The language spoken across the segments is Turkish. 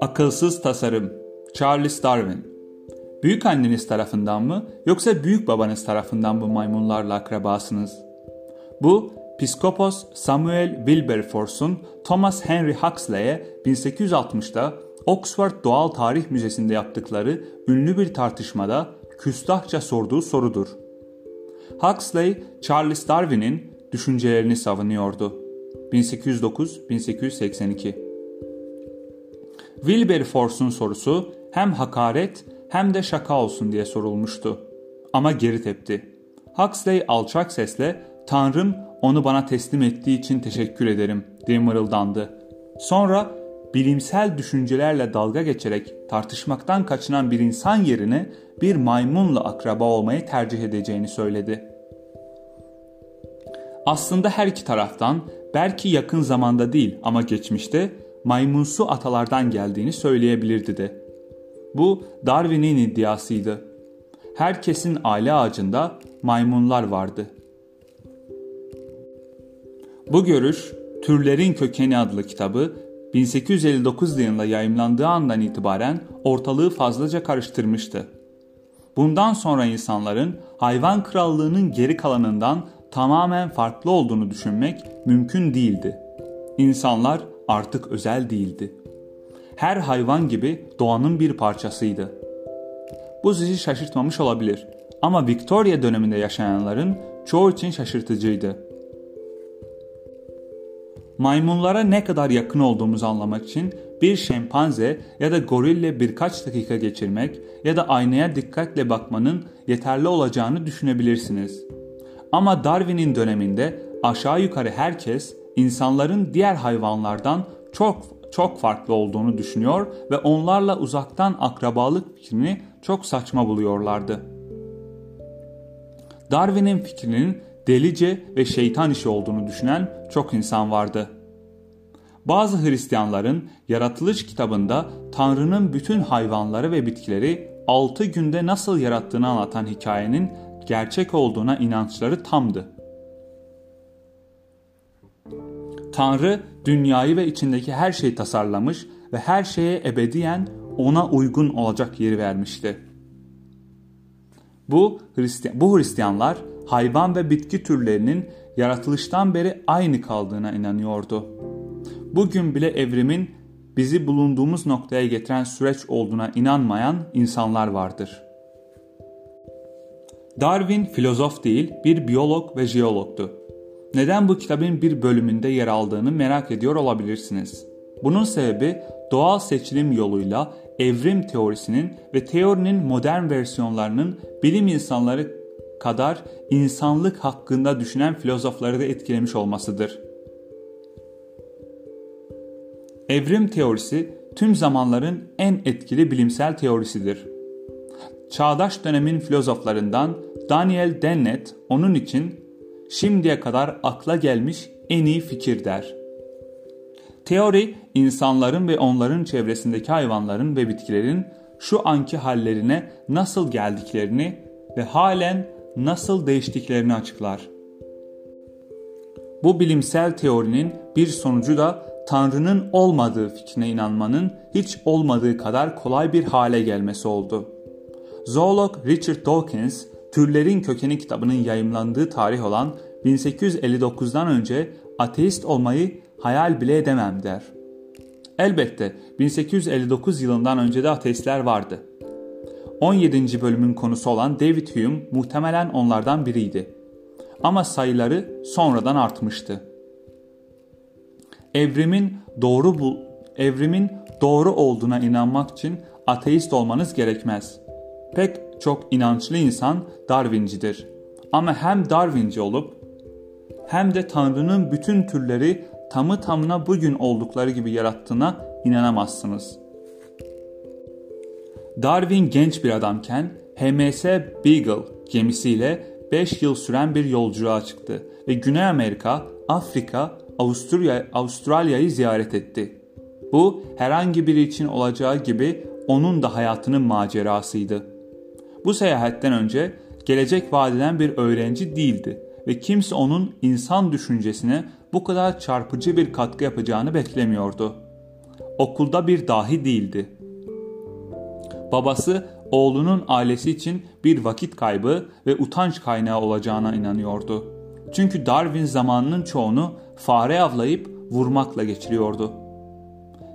Akılsız tasarım Charles Darwin Büyük anneniz tarafından mı yoksa büyük babanız tarafından mı maymunlarla akrabasınız? Bu Piskopos Samuel Wilberforce'un Thomas Henry Huxley'e 1860'da Oxford Doğal Tarih Müzesi'nde yaptıkları ünlü bir tartışmada küstahça sorduğu sorudur. Huxley, Charles Darwin'in düşüncelerini savunuyordu. 1809-1882 Wilberforce'un sorusu hem hakaret hem de şaka olsun diye sorulmuştu. Ama geri tepti. Huxley alçak sesle Tanrım onu bana teslim ettiği için teşekkür ederim diye mırıldandı. Sonra bilimsel düşüncelerle dalga geçerek tartışmaktan kaçınan bir insan yerine bir maymunla akraba olmayı tercih edeceğini söyledi. Aslında her iki taraftan belki yakın zamanda değil ama geçmişte maymunsu atalardan geldiğini söyleyebilirdi de. Bu Darwin'in iddiasıydı. Herkesin aile ağacında maymunlar vardı. Bu görüş Türlerin Kökeni adlı kitabı 1859 yılında yayımlandığı andan itibaren ortalığı fazlaca karıştırmıştı. Bundan sonra insanların hayvan krallığının geri kalanından tamamen farklı olduğunu düşünmek mümkün değildi. İnsanlar artık özel değildi. Her hayvan gibi doğanın bir parçasıydı. Bu sizi şaşırtmamış olabilir ama Victoria döneminde yaşayanların çoğu için şaşırtıcıydı. Maymunlara ne kadar yakın olduğumuzu anlamak için bir şempanze ya da gorille birkaç dakika geçirmek ya da aynaya dikkatle bakmanın yeterli olacağını düşünebilirsiniz. Ama Darwin'in döneminde aşağı yukarı herkes insanların diğer hayvanlardan çok çok farklı olduğunu düşünüyor ve onlarla uzaktan akrabalık fikrini çok saçma buluyorlardı. Darwin'in fikrinin delice ve şeytan işi olduğunu düşünen çok insan vardı. Bazı Hristiyanların yaratılış kitabında Tanrı'nın bütün hayvanları ve bitkileri 6 günde nasıl yarattığını anlatan hikayenin gerçek olduğuna inançları tamdı. Tanrı dünyayı ve içindeki her şeyi tasarlamış ve her şeye ebediyen ona uygun olacak yeri vermişti. Bu, Hristiyan, bu Hristiyanlar hayvan ve bitki türlerinin yaratılıştan beri aynı kaldığına inanıyordu. Bugün bile evrimin bizi bulunduğumuz noktaya getiren süreç olduğuna inanmayan insanlar vardır. Darwin filozof değil, bir biyolog ve jeologtu. Neden bu kitabın bir bölümünde yer aldığını merak ediyor olabilirsiniz. Bunun sebebi doğal seçilim yoluyla evrim teorisinin ve teorinin modern versiyonlarının bilim insanları kadar insanlık hakkında düşünen filozofları da etkilemiş olmasıdır. Evrim teorisi tüm zamanların en etkili bilimsel teorisidir. Çağdaş dönemin filozoflarından Daniel Dennett onun için şimdiye kadar akla gelmiş en iyi fikir der. Teori insanların ve onların çevresindeki hayvanların ve bitkilerin şu anki hallerine nasıl geldiklerini ve halen nasıl değiştiklerini açıklar. Bu bilimsel teorinin bir sonucu da Tanrı'nın olmadığı fikrine inanmanın hiç olmadığı kadar kolay bir hale gelmesi oldu. Zoolog Richard Dawkins Türlerin Kökeni kitabının yayımlandığı tarih olan 1859'dan önce ateist olmayı hayal bile edemem der. Elbette 1859 yılından önce de ateistler vardı. 17. bölümün konusu olan David Hume muhtemelen onlardan biriydi. Ama sayıları sonradan artmıştı. Evrimin doğru bu evrimin doğru olduğuna inanmak için ateist olmanız gerekmez. Pek çok inançlı insan Darwincidir. Ama hem Darwinci olup hem de Tanrı'nın bütün türleri tamı tamına bugün oldukları gibi yarattığına inanamazsınız. Darwin genç bir adamken HMS Beagle gemisiyle 5 yıl süren bir yolculuğa çıktı ve Güney Amerika, Afrika, Avusturya, Avustralya'yı ziyaret etti. Bu herhangi biri için olacağı gibi onun da hayatının macerasıydı. Bu seyahatten önce gelecek vadeden bir öğrenci değildi ve kimse onun insan düşüncesine bu kadar çarpıcı bir katkı yapacağını beklemiyordu. okulda bir dahi değildi. Babası oğlunun ailesi için bir vakit kaybı ve utanç kaynağı olacağına inanıyordu. Çünkü Darwin zamanının çoğunu fare avlayıp vurmakla geçiriyordu.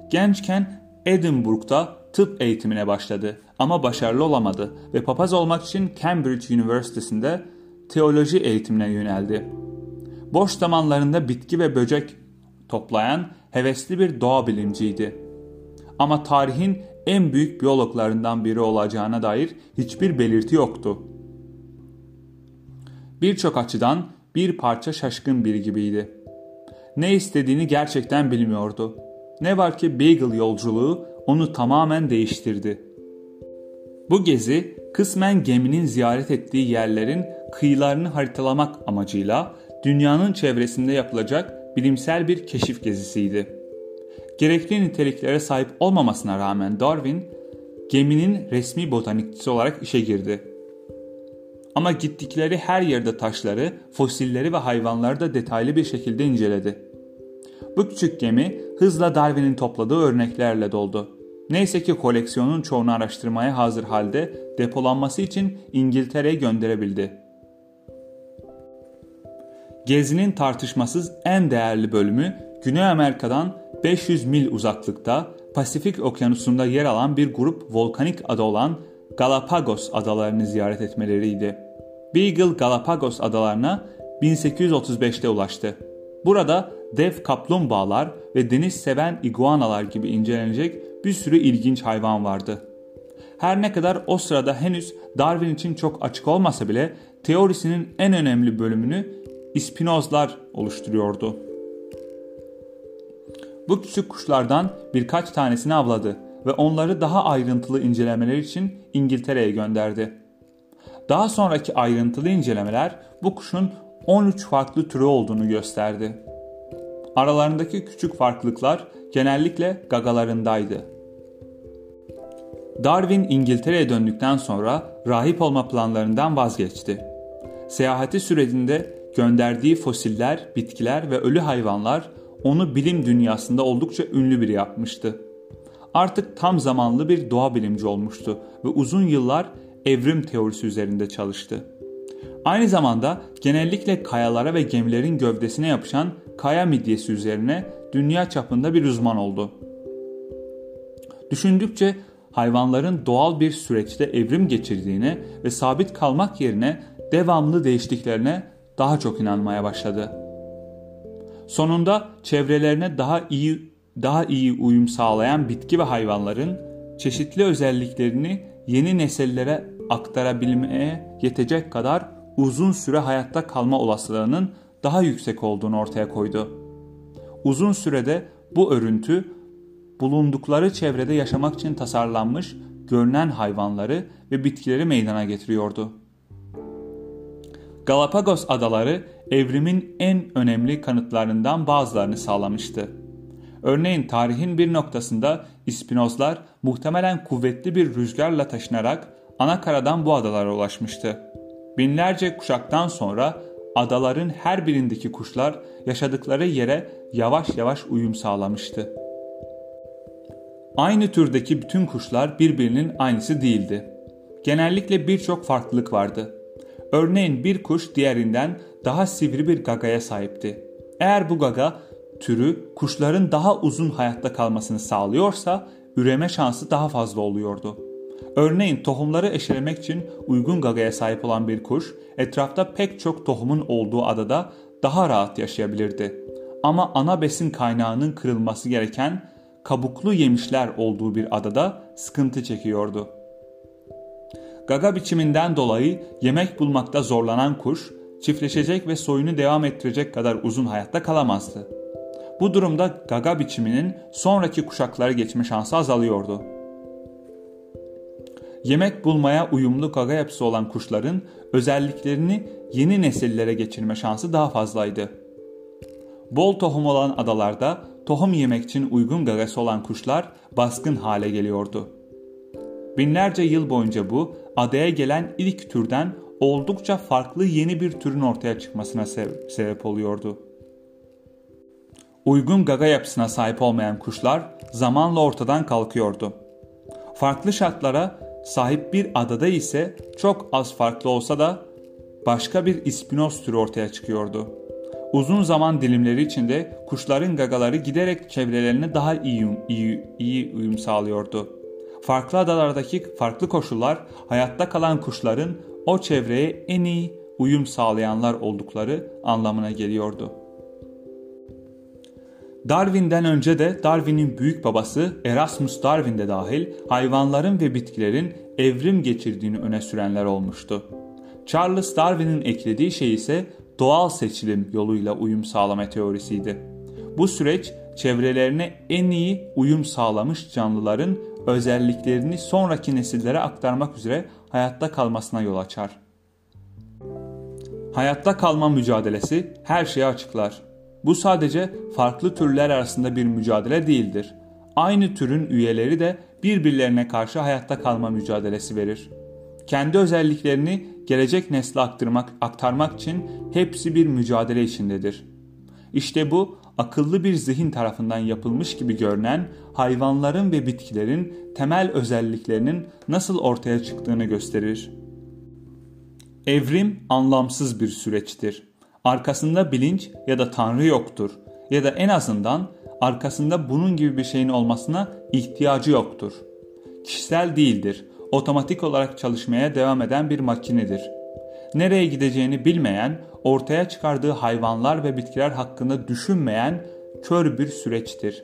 Gençken Edinburgh'da tıp eğitimine başladı ama başarılı olamadı ve papaz olmak için Cambridge Üniversitesi'nde teoloji eğitimine yöneldi. Boş zamanlarında bitki ve böcek toplayan hevesli bir doğa bilimciydi. Ama tarihin en büyük biyologlarından biri olacağına dair hiçbir belirti yoktu. Birçok açıdan bir parça şaşkın biri gibiydi. Ne istediğini gerçekten bilmiyordu. Ne var ki Beagle yolculuğu onu tamamen değiştirdi. Bu gezi kısmen geminin ziyaret ettiği yerlerin kıyılarını haritalamak amacıyla dünyanın çevresinde yapılacak bilimsel bir keşif gezisiydi. Gerekli niteliklere sahip olmamasına rağmen Darwin geminin resmi botanikçisi olarak işe girdi. Ama gittikleri her yerde taşları, fosilleri ve hayvanları da detaylı bir şekilde inceledi. Bu küçük gemi hızla Darwin'in topladığı örneklerle doldu. Neyse ki koleksiyonun çoğunu araştırmaya hazır halde depolanması için İngiltere'ye gönderebildi. Gezinin tartışmasız en değerli bölümü Güney Amerika'dan 500 mil uzaklıkta Pasifik Okyanusu'nda yer alan bir grup volkanik ada olan Galapagos adalarını ziyaret etmeleriydi. Beagle Galapagos adalarına 1835'te ulaştı. Burada dev kaplumbağalar ve deniz seven iguanalar gibi incelenecek bir sürü ilginç hayvan vardı. Her ne kadar o sırada henüz Darwin için çok açık olmasa bile teorisinin en önemli bölümünü ispinozlar oluşturuyordu. Bu küçük kuşlardan birkaç tanesini avladı ve onları daha ayrıntılı incelemeler için İngiltere'ye gönderdi. Daha sonraki ayrıntılı incelemeler bu kuşun 13 farklı türü olduğunu gösterdi. Aralarındaki küçük farklılıklar genellikle gagalarındaydı. Darwin İngiltere'ye döndükten sonra rahip olma planlarından vazgeçti. Seyahati sürecinde gönderdiği fosiller, bitkiler ve ölü hayvanlar onu bilim dünyasında oldukça ünlü biri yapmıştı. Artık tam zamanlı bir doğa bilimci olmuştu ve uzun yıllar evrim teorisi üzerinde çalıştı. Aynı zamanda genellikle kayalara ve gemilerin gövdesine yapışan kaya midyesi üzerine dünya çapında bir uzman oldu. Düşündükçe hayvanların doğal bir süreçte evrim geçirdiğine ve sabit kalmak yerine devamlı değiştiklerine daha çok inanmaya başladı. Sonunda çevrelerine daha iyi daha iyi uyum sağlayan bitki ve hayvanların çeşitli özelliklerini yeni nesillere aktarabilmeye yetecek kadar uzun süre hayatta kalma olasılığının daha yüksek olduğunu ortaya koydu. Uzun sürede bu örüntü bulundukları çevrede yaşamak için tasarlanmış görünen hayvanları ve bitkileri meydana getiriyordu. Galapagos adaları evrimin en önemli kanıtlarından bazılarını sağlamıştı. Örneğin tarihin bir noktasında ispinozlar muhtemelen kuvvetli bir rüzgarla taşınarak ana karadan bu adalara ulaşmıştı. Binlerce kuşaktan sonra adaların her birindeki kuşlar yaşadıkları yere yavaş yavaş uyum sağlamıştı. Aynı türdeki bütün kuşlar birbirinin aynısı değildi. Genellikle birçok farklılık vardı. Örneğin bir kuş diğerinden daha sivri bir gagaya sahipti. Eğer bu gaga türü kuşların daha uzun hayatta kalmasını sağlıyorsa üreme şansı daha fazla oluyordu. Örneğin tohumları eşelemek için uygun gagaya sahip olan bir kuş etrafta pek çok tohumun olduğu adada daha rahat yaşayabilirdi. Ama ana besin kaynağının kırılması gereken kabuklu yemişler olduğu bir adada sıkıntı çekiyordu. Gaga biçiminden dolayı yemek bulmakta zorlanan kuş çiftleşecek ve soyunu devam ettirecek kadar uzun hayatta kalamazdı. Bu durumda gaga biçiminin sonraki kuşaklara geçme şansı azalıyordu. Yemek bulmaya uyumlu gaga yapısı olan kuşların özelliklerini yeni nesillere geçirme şansı daha fazlaydı. Bol tohum olan adalarda tohum yemek için uygun gagası olan kuşlar baskın hale geliyordu. Binlerce yıl boyunca bu adaya gelen ilk türden oldukça farklı yeni bir türün ortaya çıkmasına sebep oluyordu. Uygun gaga yapısına sahip olmayan kuşlar zamanla ortadan kalkıyordu. Farklı şartlara sahip bir adada ise çok az farklı olsa da başka bir ispinoz türü ortaya çıkıyordu. Uzun zaman dilimleri içinde kuşların gagaları giderek çevrelerine daha iyi, iyi, iyi uyum sağlıyordu. Farklı adalardaki farklı koşullar hayatta kalan kuşların o çevreye en iyi uyum sağlayanlar oldukları anlamına geliyordu. Darwin'den önce de Darwin'in büyük babası Erasmus Darwin de dahil hayvanların ve bitkilerin evrim geçirdiğini öne sürenler olmuştu. Charles Darwin'in eklediği şey ise doğal seçilim yoluyla uyum sağlama teorisiydi. Bu süreç çevrelerine en iyi uyum sağlamış canlıların özelliklerini sonraki nesillere aktarmak üzere hayatta kalmasına yol açar. Hayatta kalma mücadelesi her şeyi açıklar. Bu sadece farklı türler arasında bir mücadele değildir. Aynı türün üyeleri de birbirlerine karşı hayatta kalma mücadelesi verir. Kendi özelliklerini gelecek nesle aktarmak, aktarmak için hepsi bir mücadele içindedir. İşte bu akıllı bir zihin tarafından yapılmış gibi görünen hayvanların ve bitkilerin temel özelliklerinin nasıl ortaya çıktığını gösterir. Evrim anlamsız bir süreçtir. Arkasında bilinç ya da tanrı yoktur ya da en azından arkasında bunun gibi bir şeyin olmasına ihtiyacı yoktur. Kişisel değildir, otomatik olarak çalışmaya devam eden bir makinedir. Nereye gideceğini bilmeyen, ortaya çıkardığı hayvanlar ve bitkiler hakkında düşünmeyen kör bir süreçtir.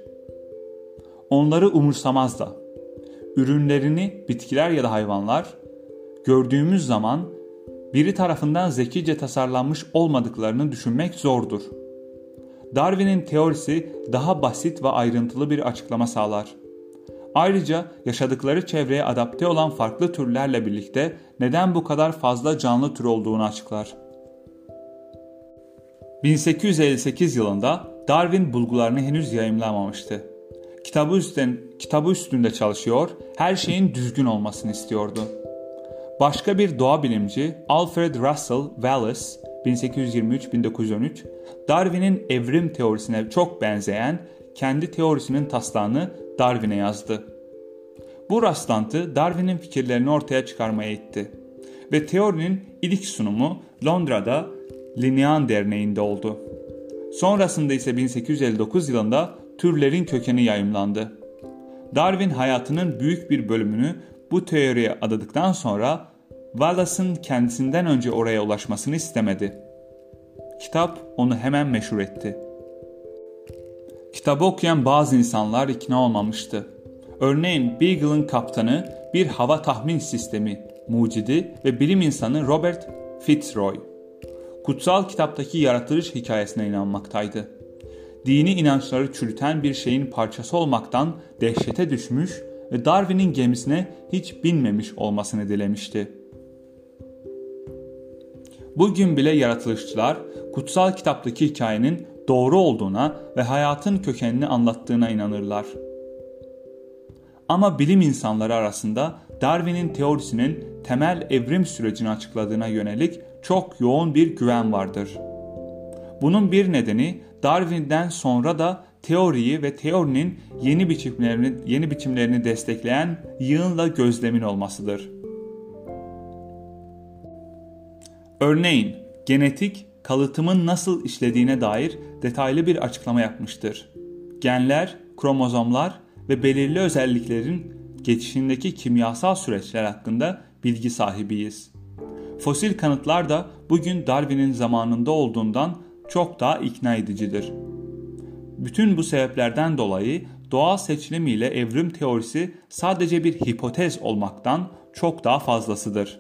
Onları umursamaz da. Ürünlerini bitkiler ya da hayvanlar gördüğümüz zaman biri tarafından zekice tasarlanmış olmadıklarını düşünmek zordur. Darwin'in teorisi daha basit ve ayrıntılı bir açıklama sağlar. Ayrıca yaşadıkları çevreye adapte olan farklı türlerle birlikte neden bu kadar fazla canlı tür olduğunu açıklar. 1858 yılında Darwin bulgularını henüz yayımlamamıştı. Kitabı, üstten, kitabı üstünde çalışıyor, her şeyin düzgün olmasını istiyordu. Başka bir doğa bilimci Alfred Russel Wallace 1823-1913 Darwin'in evrim teorisine çok benzeyen kendi teorisinin taslağını Darwin'e yazdı. Bu rastlantı Darwin'in fikirlerini ortaya çıkarmaya itti ve teorinin ilk sunumu Londra'da Linnean Derneği'nde oldu. Sonrasında ise 1859 yılında türlerin kökeni yayımlandı. Darwin hayatının büyük bir bölümünü bu teoriye adadıktan sonra Wallace'ın kendisinden önce oraya ulaşmasını istemedi. Kitap onu hemen meşhur etti. Kitabı okuyan bazı insanlar ikna olmamıştı. Örneğin Beagle'ın kaptanı bir hava tahmin sistemi mucidi ve bilim insanı Robert Fitzroy. Kutsal kitaptaki yaratılış hikayesine inanmaktaydı. Dini inançları çürüten bir şeyin parçası olmaktan dehşete düşmüş ve Darwin'in gemisine hiç binmemiş olmasını dilemişti. Bugün bile yaratılışçılar kutsal kitaptaki hikayenin doğru olduğuna ve hayatın kökenini anlattığına inanırlar. Ama bilim insanları arasında Darwin'in teorisinin temel evrim sürecini açıkladığına yönelik çok yoğun bir güven vardır. Bunun bir nedeni Darwin'den sonra da teoriyi ve teorinin yeni biçimlerini yeni biçimlerini destekleyen yığınla gözlemin olmasıdır. Örneğin genetik kalıtımın nasıl işlediğine dair detaylı bir açıklama yapmıştır. Genler, kromozomlar ve belirli özelliklerin geçişindeki kimyasal süreçler hakkında bilgi sahibiyiz. Fosil kanıtlar da bugün Darwin'in zamanında olduğundan çok daha ikna edicidir. Bütün bu sebeplerden dolayı doğal seçilim ile evrim teorisi sadece bir hipotez olmaktan çok daha fazlasıdır.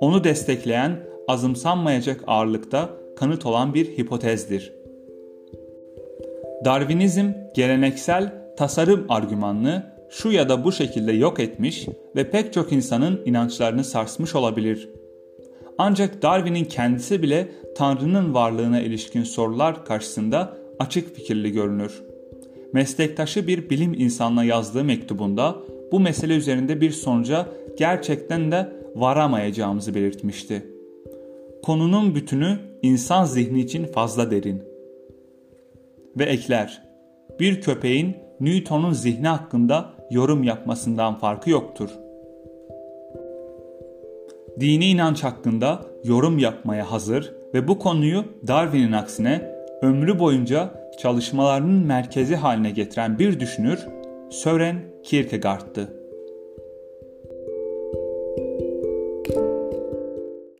Onu destekleyen azımsanmayacak ağırlıkta kanıt olan bir hipotezdir. Darwinizm geleneksel tasarım argümanını şu ya da bu şekilde yok etmiş ve pek çok insanın inançlarını sarsmış olabilir. Ancak Darwin'in kendisi bile Tanrı'nın varlığına ilişkin sorular karşısında açık fikirli görünür. Meslektaşı bir bilim insanına yazdığı mektubunda bu mesele üzerinde bir sonuca gerçekten de varamayacağımızı belirtmişti. Konunun bütünü insan zihni için fazla derin. ve ekler. Bir köpeğin Newton'un zihni hakkında yorum yapmasından farkı yoktur. Dini inanç hakkında yorum yapmaya hazır ve bu konuyu Darwin'in aksine ömrü boyunca çalışmalarının merkezi haline getiren bir düşünür Sören Kierkegaard'tı.